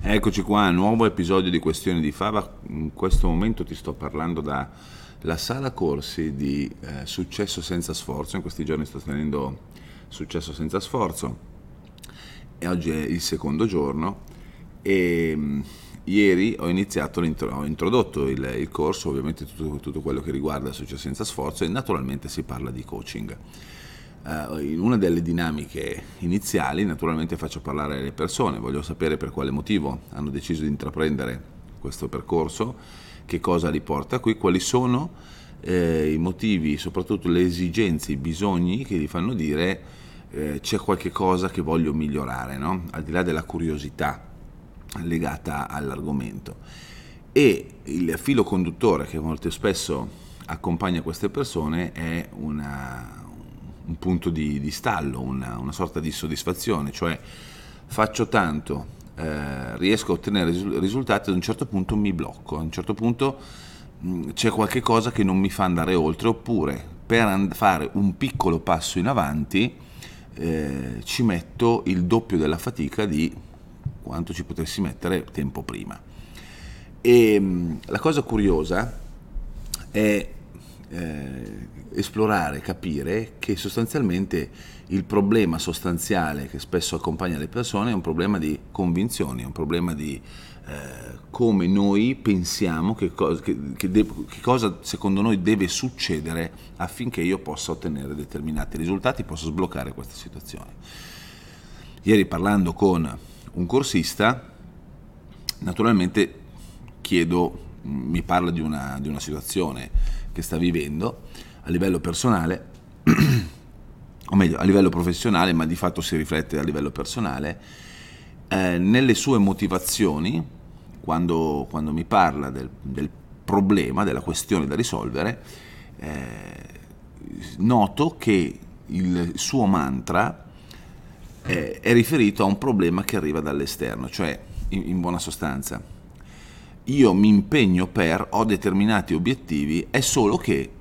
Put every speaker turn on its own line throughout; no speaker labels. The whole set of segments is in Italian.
Eccoci qua, nuovo episodio di Questioni di Fava. In questo momento ti sto parlando dalla sala corsi di eh, Successo senza sforzo. In questi giorni sto tenendo Successo senza sforzo e oggi è il secondo giorno e mh, mm, ieri ho iniziato, ho introdotto il, il corso, ovviamente tutto, tutto quello che riguarda Successo senza sforzo e naturalmente si parla di coaching. Uh, in una delle dinamiche iniziali naturalmente faccio parlare le persone, voglio sapere per quale motivo hanno deciso di intraprendere questo percorso, che cosa li porta qui, quali sono eh, i motivi, soprattutto le esigenze, i bisogni che gli fanno dire eh, c'è qualche cosa che voglio migliorare, no? al di là della curiosità legata all'argomento. E il filo conduttore che molto spesso accompagna queste persone è una, un punto di, di stallo, una, una, sorta di soddisfazione, cioè faccio tanto, eh, riesco a ottenere risultati, ad un certo punto mi blocco, a un certo punto mh, mm, c'è qualche cosa che non mi fa andare oltre, oppure per and- fare un piccolo passo in avanti eh, ci metto il doppio della fatica di quanto ci potessi mettere tempo prima. E mh, mm, la cosa curiosa è eh, esplorare, capire che sostanzialmente il problema sostanziale che spesso accompagna le persone è un problema di convinzioni, è un problema di eh, come noi pensiamo che, cosa, che, che, de- che, cosa secondo noi deve succedere affinché io possa ottenere determinati risultati, possa sbloccare questa situazione. Ieri parlando con un corsista, naturalmente chiedo, mi parla di una, di una situazione che sta vivendo a livello personale, o meglio a livello professionale, ma di fatto si riflette a livello personale, eh, nelle sue motivazioni, quando, quando mi parla del, del, problema, della questione da risolvere, eh, noto che il suo mantra eh, è riferito a un problema che arriva dall'esterno, cioè in, in buona sostanza io mi impegno per, ho determinati obiettivi, è solo che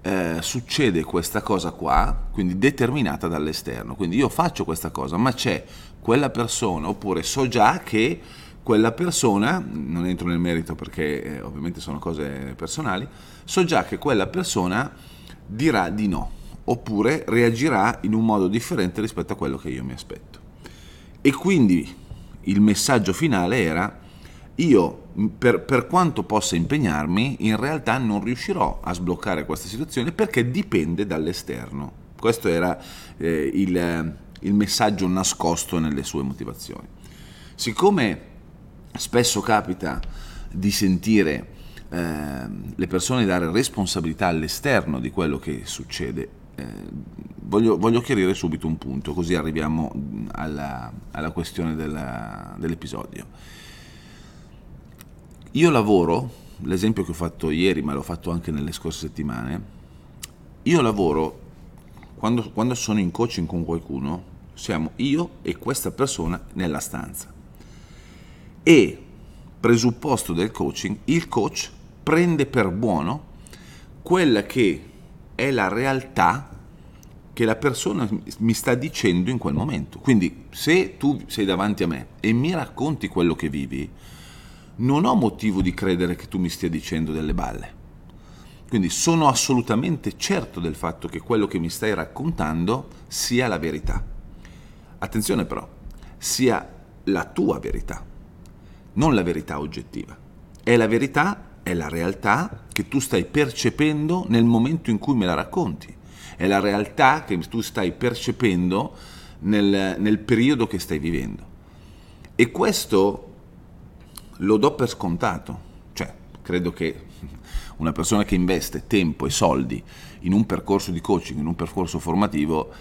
eh, succede questa cosa qua, quindi determinata dall'esterno. Quindi io faccio questa cosa, ma c'è quella persona, oppure so già che quella persona, non entro nel merito perché eh, ovviamente sono cose personali, so già che quella persona dirà di no, oppure reagirà in un modo differente rispetto a quello che io mi aspetto. E quindi il messaggio finale era io per, per, quanto possa impegnarmi, in realtà non riuscirò a sbloccare questa situazione perché dipende dall'esterno. Questo era eh, il, il messaggio nascosto nelle sue motivazioni. Siccome spesso capita di sentire eh, le persone dare responsabilità all'esterno di quello che succede, eh, voglio, voglio, chiarire subito un punto, così arriviamo alla, alla questione della, dell'episodio io lavoro, l'esempio che ho fatto ieri, ma l'ho fatto anche nelle scorse settimane, io lavoro quando, quando sono in coaching con qualcuno, siamo io e questa persona nella stanza. E presupposto del coaching, il coach prende per buono quella che è la realtà che la persona mi sta dicendo in quel momento. Quindi se tu sei davanti a me e mi racconti quello che vivi, non ho motivo di credere che tu mi stia dicendo delle balle. Quindi sono assolutamente certo del fatto che quello che mi stai raccontando sia la verità. Attenzione però, sia la tua verità, non la verità oggettiva. È la verità, è la realtà che tu stai percependo nel momento in cui me la racconti. È la realtà che tu stai percependo nel, nel periodo che stai vivendo. E questo lo do per scontato. Cioè, credo che una persona che investe tempo e soldi in un percorso di coaching, in un percorso formativo,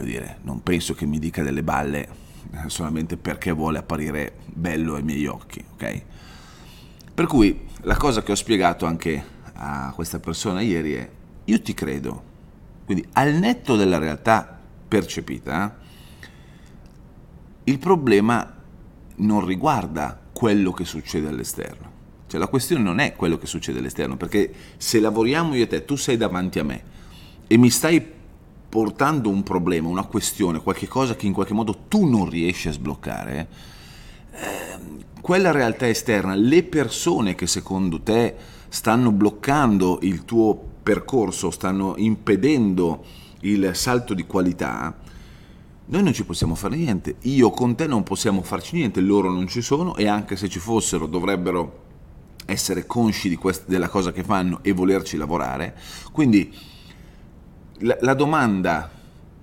dire, non penso che mi dica delle balle solamente perché vuole apparire bello ai miei occhi, ok? Per cui la cosa che ho spiegato anche a questa persona ieri è, io ti credo, quindi al netto della realtà percepita, il problema non riguarda quello che succede all'esterno. Cioè la questione non è quello che succede all'esterno, perché se lavoriamo io e te, tu sei davanti a me e mi stai portando un problema, una questione, qualche cosa che in qualche modo tu non riesci a sbloccare, eh, quella realtà esterna, le persone che secondo te stanno bloccando il tuo percorso, stanno impedendo il salto di qualità, noi non ci possiamo fare niente. Io con te non possiamo farci niente, loro non ci sono e anche se ci fossero dovrebbero essere consci quest- della cosa che fanno e volerci lavorare. Quindi la, la domanda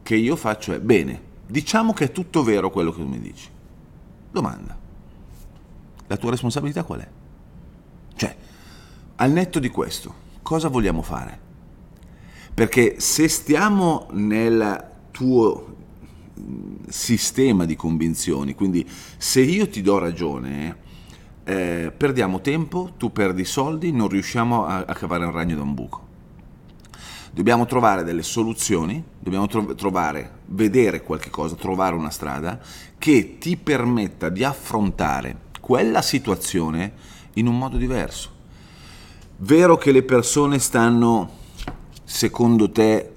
che io faccio è, bene, diciamo che è tutto vero quello che tu mi dici. Domanda, la tua responsabilità qual è? Cioè, al netto di questo, cosa vogliamo fare? Perché se stiamo nel tuo sistema di convinzioni, quindi se io ti do ragione, eh, perdiamo tempo, tu perdi soldi, non riusciamo a, a cavare un ragno da un buco. Dobbiamo trovare delle soluzioni, dobbiamo tro- trovare, vedere qualche cosa, trovare una strada che ti permetta di affrontare quella situazione in un modo diverso. Vero che le persone stanno, secondo te,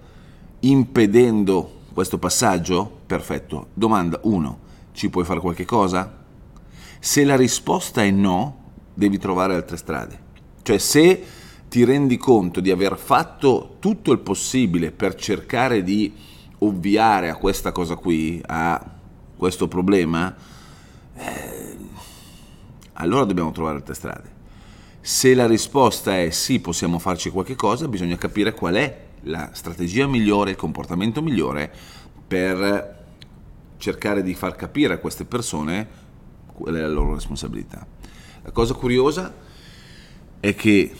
impedendo questo passaggio? Perfetto. Domanda 1. Ci puoi fare qualche cosa? Se la risposta è no, devi trovare altre strade. Cioè se ti rendi conto di aver fatto tutto il possibile per cercare di ovviare a questa cosa qui, a questo problema, eh, allora dobbiamo trovare altre strade. Se la risposta è sì, possiamo farci qualche cosa, bisogna capire qual è la strategia migliore, il comportamento migliore per cercare di far capire a queste persone qual è la loro responsabilità. La cosa curiosa è che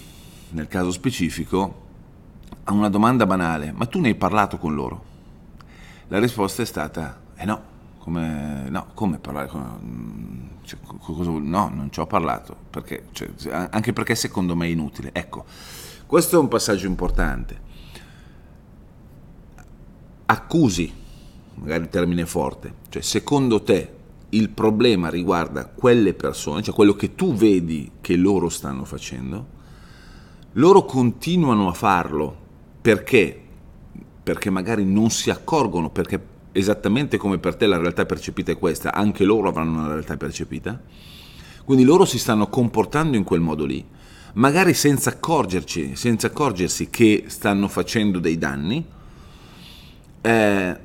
nel caso specifico a una domanda banale, ma tu ne hai parlato con loro? La risposta è stata, eh no, come, no, come parlare con... Cioè, cosa, no, non ci ho parlato, perché, cioè, anche perché secondo me è inutile. Ecco, questo è un passaggio importante. Accusi, magari il termine forte, cioè secondo te il problema riguarda quelle persone, cioè quello che tu vedi che loro stanno facendo, loro continuano a farlo perché? Perché magari non si accorgono, perché esattamente come per te la realtà percepita è questa, anche loro avranno una realtà percepita, quindi loro si stanno comportando in quel modo lì, magari senza accorgerci, senza accorgersi che stanno facendo dei danni, eh,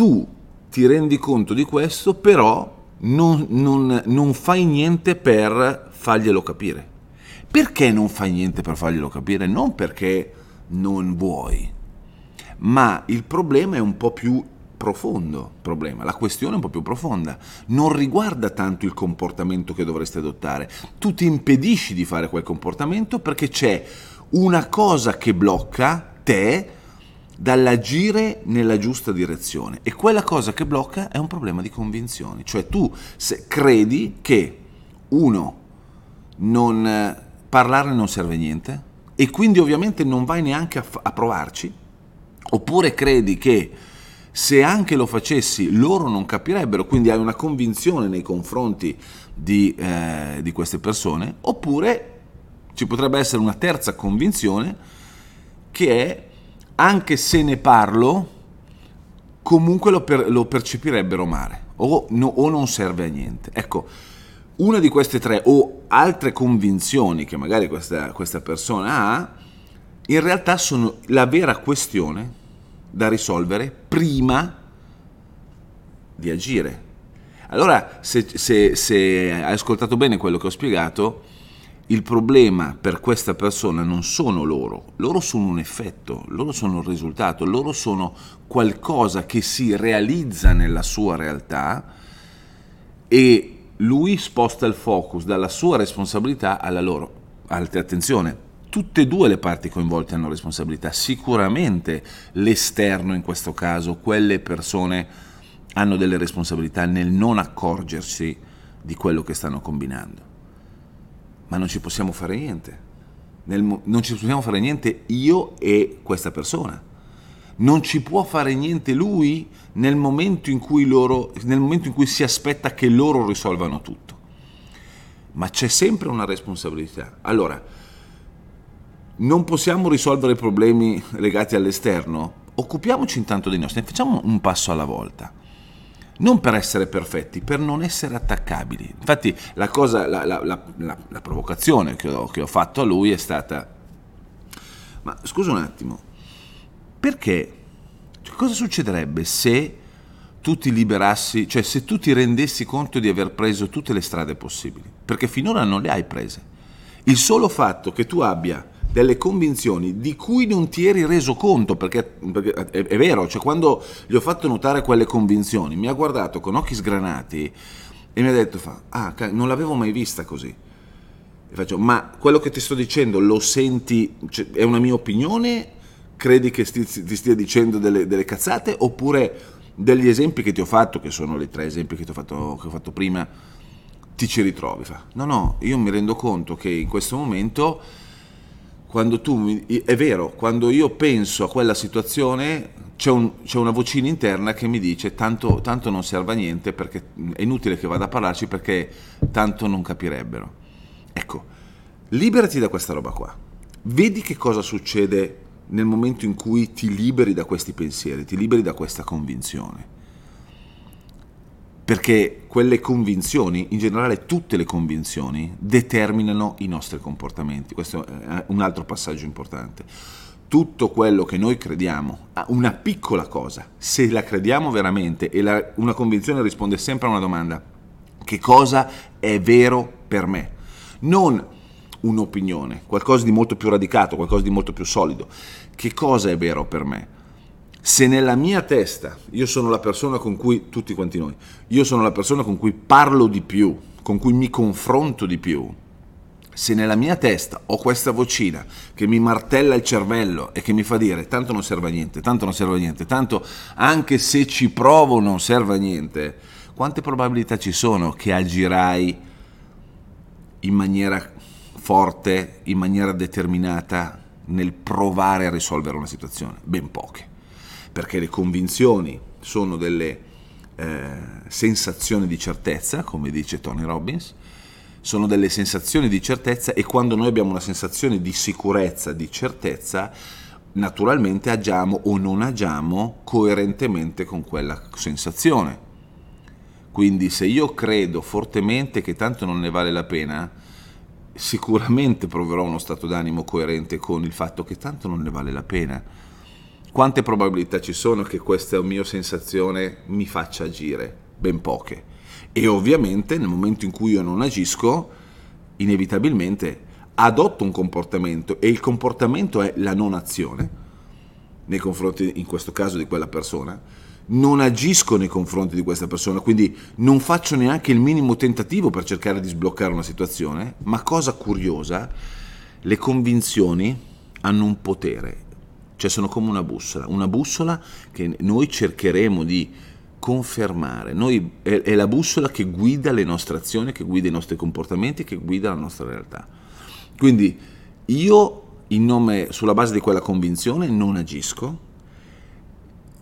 tu ti rendi conto di questo, però non, non, non fai niente per farglielo capire. Perché non fai niente per farglielo capire? Non perché non vuoi, ma il problema è un po' più profondo, problema. la questione è un po' più profonda, non riguarda tanto il comportamento che dovresti adottare, tu ti impedisci di fare quel comportamento perché c'è una cosa che blocca te dall'agire nella giusta direzione. E quella cosa che blocca è un problema di convinzioni, cioè tu credi che uno non eh, parlarne non serve a niente e quindi ovviamente non vai neanche a, a provarci, oppure credi che se anche lo facessi loro non capirebbero, quindi hai una convinzione nei confronti di, eh, di queste persone, oppure ci potrebbe essere una terza convinzione che è anche se ne parlo, comunque lo, per, lo percepirebbero male o, no, o non serve a niente. Ecco, una di queste tre o altre convinzioni che magari questa, questa persona ha, in realtà sono la vera questione da risolvere prima di agire. Allora, se, se, se, hai ascoltato bene quello che ho spiegato, il problema per questa persona non sono loro, loro sono un effetto, loro sono un risultato, loro sono qualcosa che si realizza nella sua realtà e lui sposta il focus dalla sua responsabilità alla loro. Attenzione, tutte e due le parti coinvolte hanno responsabilità. Sicuramente l'esterno in questo caso, quelle persone hanno delle responsabilità nel non accorgersi di quello che stanno combinando. Ma non ci possiamo fare niente. Nel, non ci possiamo fare niente io e questa persona. Non ci può fare niente lui nel momento in cui, loro, nel momento in cui si aspetta che loro risolvano tutto. Ma c'è sempre una responsabilità. Allora, non possiamo risolvere problemi legati all'esterno? Occupiamoci intanto dei nostri, facciamo un passo alla volta. Non per essere perfetti, per non essere attaccabili. Infatti la, cosa, la, la, la provocazione che ho, che ho fatto a lui è stata, ma scusa un attimo, perché, cioè, cosa succederebbe se tu ti liberassi, cioè se tu ti rendessi conto di aver preso tutte le strade possibili? Perché finora non le hai prese. Il solo fatto che tu abbia delle convinzioni di cui non ti eri reso conto, perché, perché è, è, vero, cioè quando gli ho fatto notare quelle convinzioni, mi ha guardato con occhi sgranati e mi ha detto, fa, ah, non l'avevo mai vista così. E faccio, ma quello che ti sto dicendo lo senti, cioè, è una mia opinione? Credi che sti, ti stia dicendo delle, delle, cazzate? Oppure degli esempi che ti ho fatto, che sono i tre esempi che, ho fatto, che ho fatto prima, ti ci ritrovi? Fa, no, no, io mi rendo conto che in questo momento quando tu mi, è vero, quando io penso a quella situazione c'è, un, c'è, una vocina interna che mi dice tanto, tanto, non serve a niente perché è inutile che vada a parlarci perché tanto non capirebbero. Ecco, liberati da questa roba qua. Vedi che cosa succede nel momento in cui ti liberi da questi pensieri, ti liberi da questa convinzione perché quelle convinzioni, in generale tutte le convinzioni, determinano i nostri comportamenti. Questo è un altro passaggio importante. Tutto quello che noi crediamo, una piccola cosa, se la crediamo veramente e la, una convinzione risponde sempre a una domanda, che cosa è vero per me? Non un'opinione, qualcosa di molto più radicato, qualcosa di molto più solido. Che cosa è vero per me? Se nella mia testa io sono la persona con cui, tutti quanti noi, io sono la persona con cui parlo di più, con cui mi confronto di più, se nella mia testa ho questa vocina che mi martella il cervello e che mi fa dire tanto non serve a niente, tanto non serve a niente, tanto anche se ci provo non serve a niente, quante probabilità ci sono che agirai in maniera forte, in maniera determinata nel provare a risolvere una situazione? Ben poche perché le convinzioni sono delle eh, sensazioni di certezza, come dice Tony Robbins, sono delle sensazioni di certezza e quando noi abbiamo una sensazione di sicurezza, di certezza, naturalmente agiamo o non agiamo coerentemente con quella sensazione. Quindi se io credo fortemente che tanto non ne vale la pena, sicuramente proverò uno stato d'animo coerente con il fatto che tanto non ne vale la pena quante probabilità ci sono che questa mia sensazione mi faccia agire? Ben poche. E ovviamente nel momento in cui io non agisco, inevitabilmente adotto un comportamento e il comportamento è la non azione nei confronti, in questo caso, di quella persona, non agisco nei confronti di questa persona, quindi non faccio neanche il minimo tentativo per cercare di sbloccare una situazione, ma cosa curiosa, le convinzioni hanno un potere cioè sono come una bussola, una bussola che noi cercheremo di confermare, noi, è, è la bussola che guida le nostre azioni, che guida i nostri comportamenti, che guida la nostra realtà. Quindi io nome, sulla base di quella convinzione non agisco,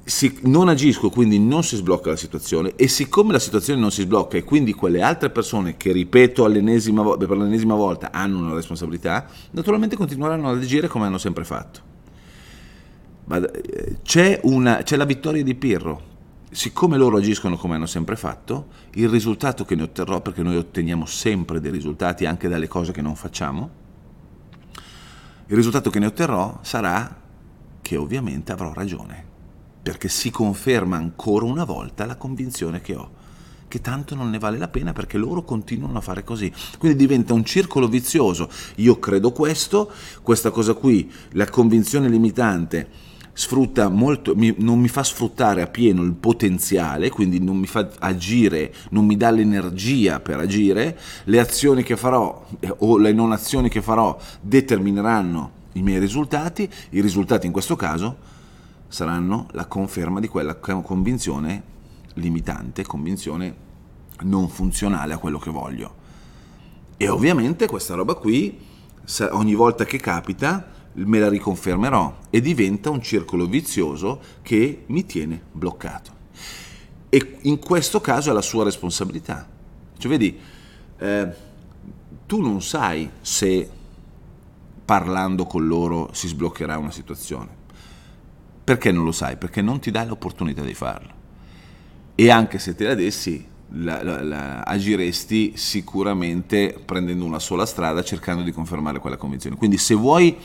si, non agisco, quindi non si sblocca la situazione e siccome la situazione non si sblocca e quindi quelle altre persone che, ripeto all'ennesima, per l'ennesima volta, hanno una responsabilità, naturalmente continueranno ad agire come hanno sempre fatto. Eh, c'è, una, c'è la vittoria di Pirro. Siccome loro agiscono come hanno sempre fatto, il risultato che ne otterrò, perché noi otteniamo sempre dei risultati anche dalle cose che non facciamo, il risultato che ne otterrò sarà che ovviamente avrò ragione, perché si conferma ancora una volta la convinzione che ho, che tanto non ne vale la pena perché loro continuano a fare così. Quindi diventa un circolo vizioso. Io credo questo, questa cosa qui, la convinzione limitante sfrutta molto, mi, non mi fa sfruttare a pieno il potenziale, quindi non mi fa agire, non mi dà l'energia per agire, le azioni che farò eh, o le non azioni che farò determineranno i miei risultati, i risultati in questo caso saranno la conferma di quella convinzione limitante, convinzione non funzionale a quello che voglio. E ovviamente questa roba qui, ogni volta che capita, me la riconfermerò e diventa un circolo vizioso che mi tiene bloccato. E in questo caso è la sua responsabilità. Cioè, vedi, eh, tu non sai se parlando con loro si sbloccherà una situazione. Perché non lo sai? Perché non ti dai l'opportunità di farlo. E anche se te la dessi, la, la, la, agiresti sicuramente prendendo una sola strada cercando di confermare quella convinzione. Quindi se vuoi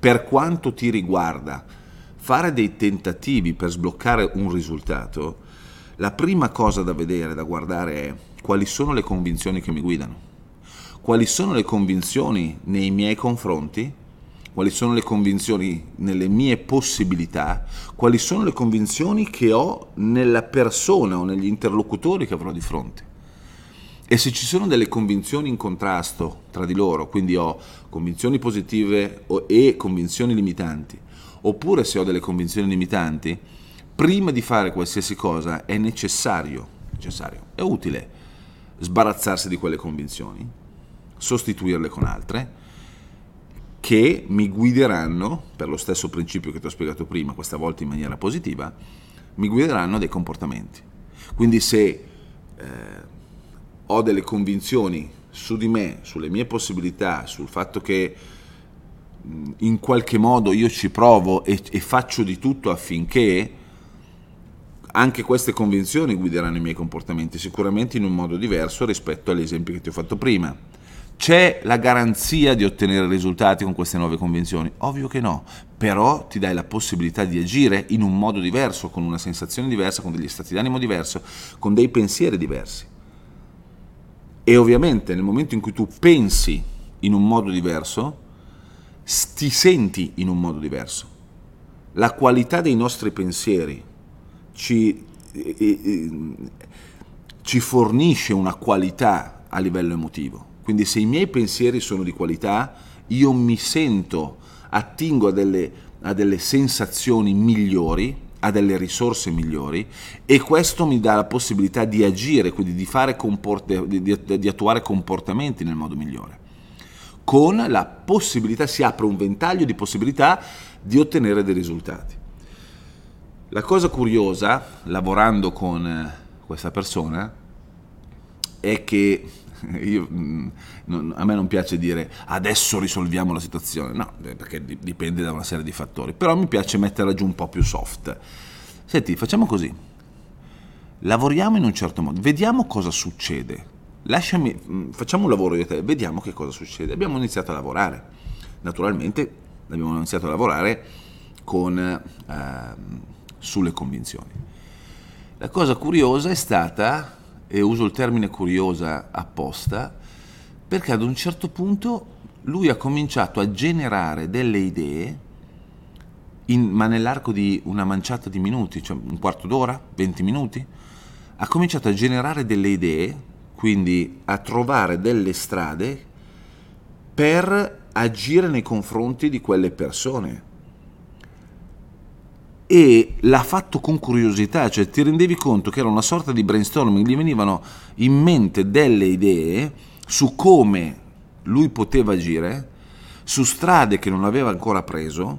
per quanto ti riguarda, fare dei tentativi per sbloccare un risultato, la prima cosa da vedere, da guardare è quali sono le convinzioni che mi guidano, quali sono le convinzioni nei miei confronti, quali sono le convinzioni nelle mie possibilità, quali sono le convinzioni che ho nella persona o negli interlocutori che avrò di fronte. E se ci sono delle convinzioni in contrasto tra di loro, quindi ho convinzioni positive e convinzioni limitanti, oppure se ho delle convinzioni limitanti, prima di fare qualsiasi cosa è necessario, necessario, è utile sbarazzarsi di quelle convinzioni, sostituirle con altre, che mi guideranno, per lo stesso principio che ti ho spiegato prima, questa volta in maniera positiva, mi guideranno dei comportamenti. Quindi se eh, ho delle convinzioni su di me, sulle mie possibilità, sul fatto che in qualche modo io ci provo e, e, faccio di tutto affinché anche queste convinzioni guideranno i miei comportamenti, sicuramente in un modo diverso rispetto agli esempi che ti ho fatto prima. C'è la garanzia di ottenere risultati con queste nuove convinzioni? Ovvio che no, però ti dai la possibilità di agire in un modo diverso, con una sensazione diversa, con degli stati d'animo diversi, con dei pensieri diversi. E ovviamente nel momento in cui tu pensi in un modo diverso, ti senti in un modo diverso. La qualità dei nostri pensieri ci, ci fornisce una qualità a livello emotivo. Quindi se i miei pensieri sono di qualità, io mi sento, attingo a delle, a delle sensazioni migliori ha delle risorse migliori e questo mi dà la possibilità di agire, quindi di, comport- di, di, di attuare comportamenti nel modo migliore. Con la possibilità, si apre un ventaglio di possibilità di ottenere dei risultati. La cosa curiosa, lavorando con eh, questa persona, è che io, mm, non, a me non piace dire adesso risolviamo la situazione, no, eh, perché dipende da una serie di fattori, però mi piace metterla giù un po' più soft. Senti, facciamo così, lavoriamo in un certo modo, vediamo cosa succede. Lasciami, mm, facciamo un lavoro io e te, vediamo che cosa succede. Abbiamo iniziato a lavorare, naturalmente abbiamo iniziato a lavorare con, eh, sulle convinzioni. La cosa curiosa è stata e uso il termine curiosa apposta, perché ad un certo punto lui ha cominciato a generare delle idee, in, ma nell'arco di una manciata di minuti, cioè un quarto d'ora, 20 minuti, ha cominciato a generare delle idee, quindi a trovare delle strade per agire nei confronti di quelle persone e l'ha fatto con curiosità, cioè ti rendevi conto che era una sorta di brainstorming, gli venivano in mente delle idee su come lui poteva agire, su strade che non aveva ancora preso,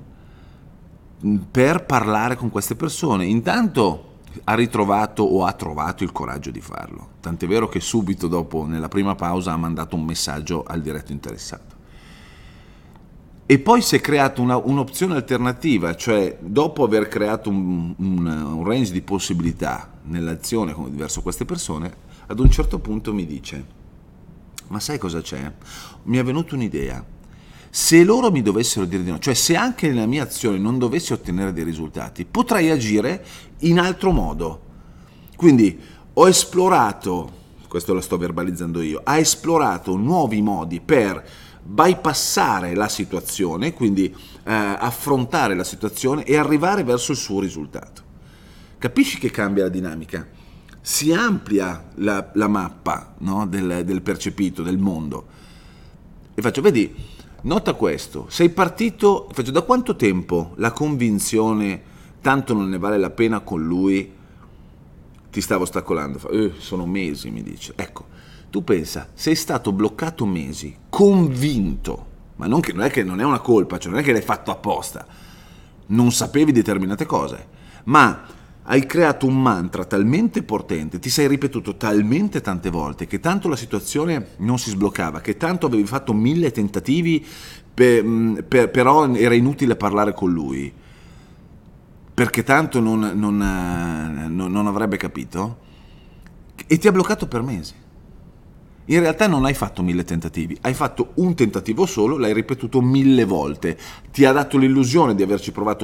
per parlare con queste persone. Intanto ha ritrovato o ha trovato il coraggio di farlo, tant'è vero che subito dopo, nella prima pausa, ha mandato un messaggio al diretto interessato. E poi si è creata un'opzione alternativa, cioè dopo aver creato un, un, un range di possibilità nell'azione verso queste persone, ad un certo punto mi dice, ma sai cosa c'è? Mi è venuta un'idea. Se loro mi dovessero dire di no, cioè se anche nella mia azione non dovessi ottenere dei risultati, potrei agire in altro modo. Quindi ho esplorato, questo lo sto verbalizzando io, ha esplorato nuovi modi per bypassare la situazione, quindi eh, affrontare la situazione e arrivare verso il suo risultato. Capisci che cambia la dinamica? Si amplia la, la mappa no? del, del percepito, del mondo. E faccio, vedi, nota questo, sei partito, faccio, da quanto tempo la convinzione tanto non ne vale la pena con lui ti stavo ostacolando? Eh, sono mesi, mi dice. Ecco, tu pensa, sei stato bloccato mesi, convinto, ma non, che, non è che non è una colpa, cioè non è che l'hai fatto apposta, non sapevi determinate cose, ma hai creato un mantra talmente potente, ti sei ripetuto talmente tante volte che tanto la situazione non si sbloccava, che tanto avevi fatto mille tentativi, per, mm, per, però era inutile parlare con lui, perché tanto non, non, eh, non, non avrebbe capito, e ti ha bloccato per mesi. In realtà non hai fatto mille tentativi, hai fatto un tentativo solo, l'hai ripetuto mille volte, ti ha dato l'illusione di,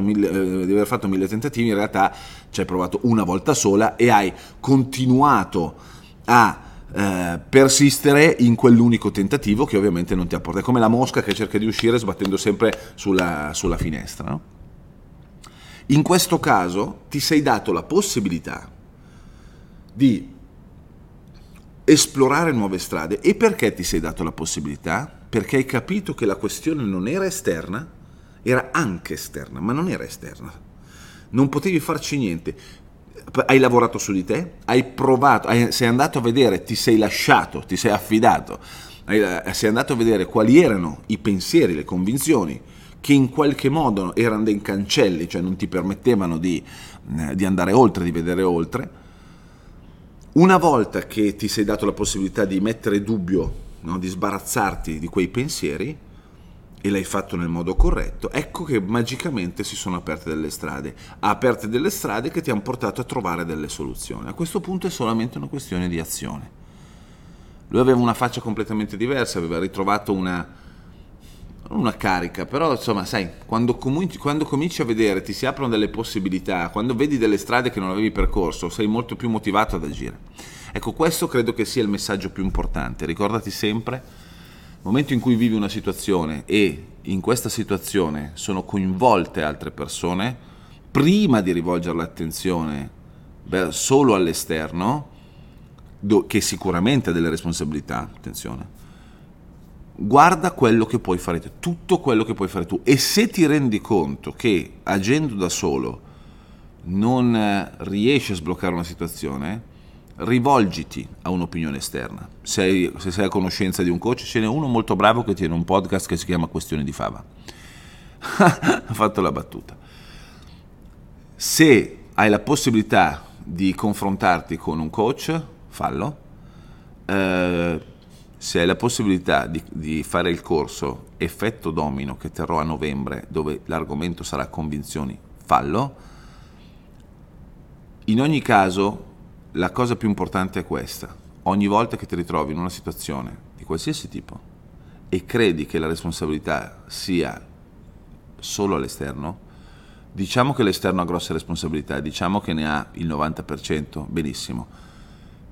mille, eh, di aver fatto mille tentativi, in realtà ci hai provato una volta sola e hai continuato a eh, persistere in quell'unico tentativo che ovviamente non ti ha portato. È come la mosca che cerca di uscire sbattendo sempre sulla, sulla finestra. No? In questo caso ti sei dato la possibilità di esplorare nuove strade. E perché ti sei dato la possibilità? Perché hai capito che la questione non era esterna, era anche esterna, ma non era esterna. Non potevi farci niente. Hai lavorato su di te, hai provato, hai, sei andato a vedere, ti sei lasciato, ti sei affidato, hai, eh, sei andato a vedere quali erano i pensieri, le convinzioni che in qualche modo erano dei cancelli, cioè non ti permettevano di, eh, di andare oltre, di vedere oltre una volta che ti sei dato la possibilità di mettere dubbio, no, di sbarazzarti di quei pensieri, e l'hai fatto nel modo corretto, ecco che magicamente si sono aperte delle strade, aperte delle strade che ti hanno portato a trovare delle soluzioni. A questo punto è solamente una questione di azione. Lui aveva una faccia completamente diversa, aveva ritrovato una, una carica, però insomma, sai, quando cominci, quando cominci, a vedere, ti si aprono delle possibilità, quando vedi delle strade che non avevi percorso, sei molto più motivato ad agire. Ecco, questo credo che sia il messaggio più importante. Ricordati sempre, nel momento in cui vivi una situazione e in questa situazione sono coinvolte altre persone, prima di rivolgere l'attenzione solo all'esterno, che sicuramente ha delle responsabilità, attenzione, guarda quello che puoi fare tu, tutto quello che puoi fare tu e se ti rendi conto che agendo da solo non eh, riesci a sbloccare una situazione, rivolgiti a un'opinione esterna. Sei, se sei a conoscenza di un coach, ce n'è uno molto bravo che tiene un podcast che si chiama Questione di Fava. ha fatto la battuta. Se hai la possibilità di confrontarti con un coach, fallo. Eh, se hai la possibilità di, di, fare il corso effetto domino che terrò a novembre dove l'argomento sarà convinzioni, fallo. In ogni caso la cosa più importante è questa. Ogni volta che ti ritrovi in una situazione di qualsiasi tipo e credi che la responsabilità sia solo all'esterno, diciamo che l'esterno ha grosse responsabilità, diciamo che ne ha il 90%, benissimo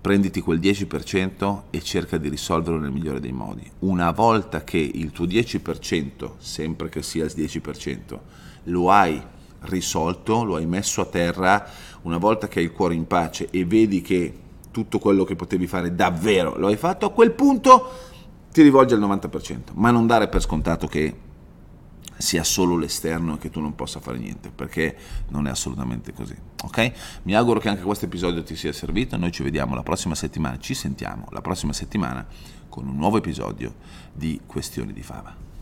prenditi quel 10% e cerca di risolverlo nel migliore dei modi. Una volta che il tuo 10%, sempre che sia il 10%, lo hai risolto, lo hai messo a terra, una volta che hai il cuore in pace e vedi che tutto quello che potevi fare davvero lo hai fatto, a quel punto ti rivolgi al 90%, ma non dare per scontato che sia solo l'esterno e che tu non possa fare niente, perché non è assolutamente così. Ok? Mi auguro che anche questo episodio ti sia servito. Noi ci vediamo la prossima settimana, ci sentiamo la prossima settimana con un nuovo episodio di Questioni di Fava.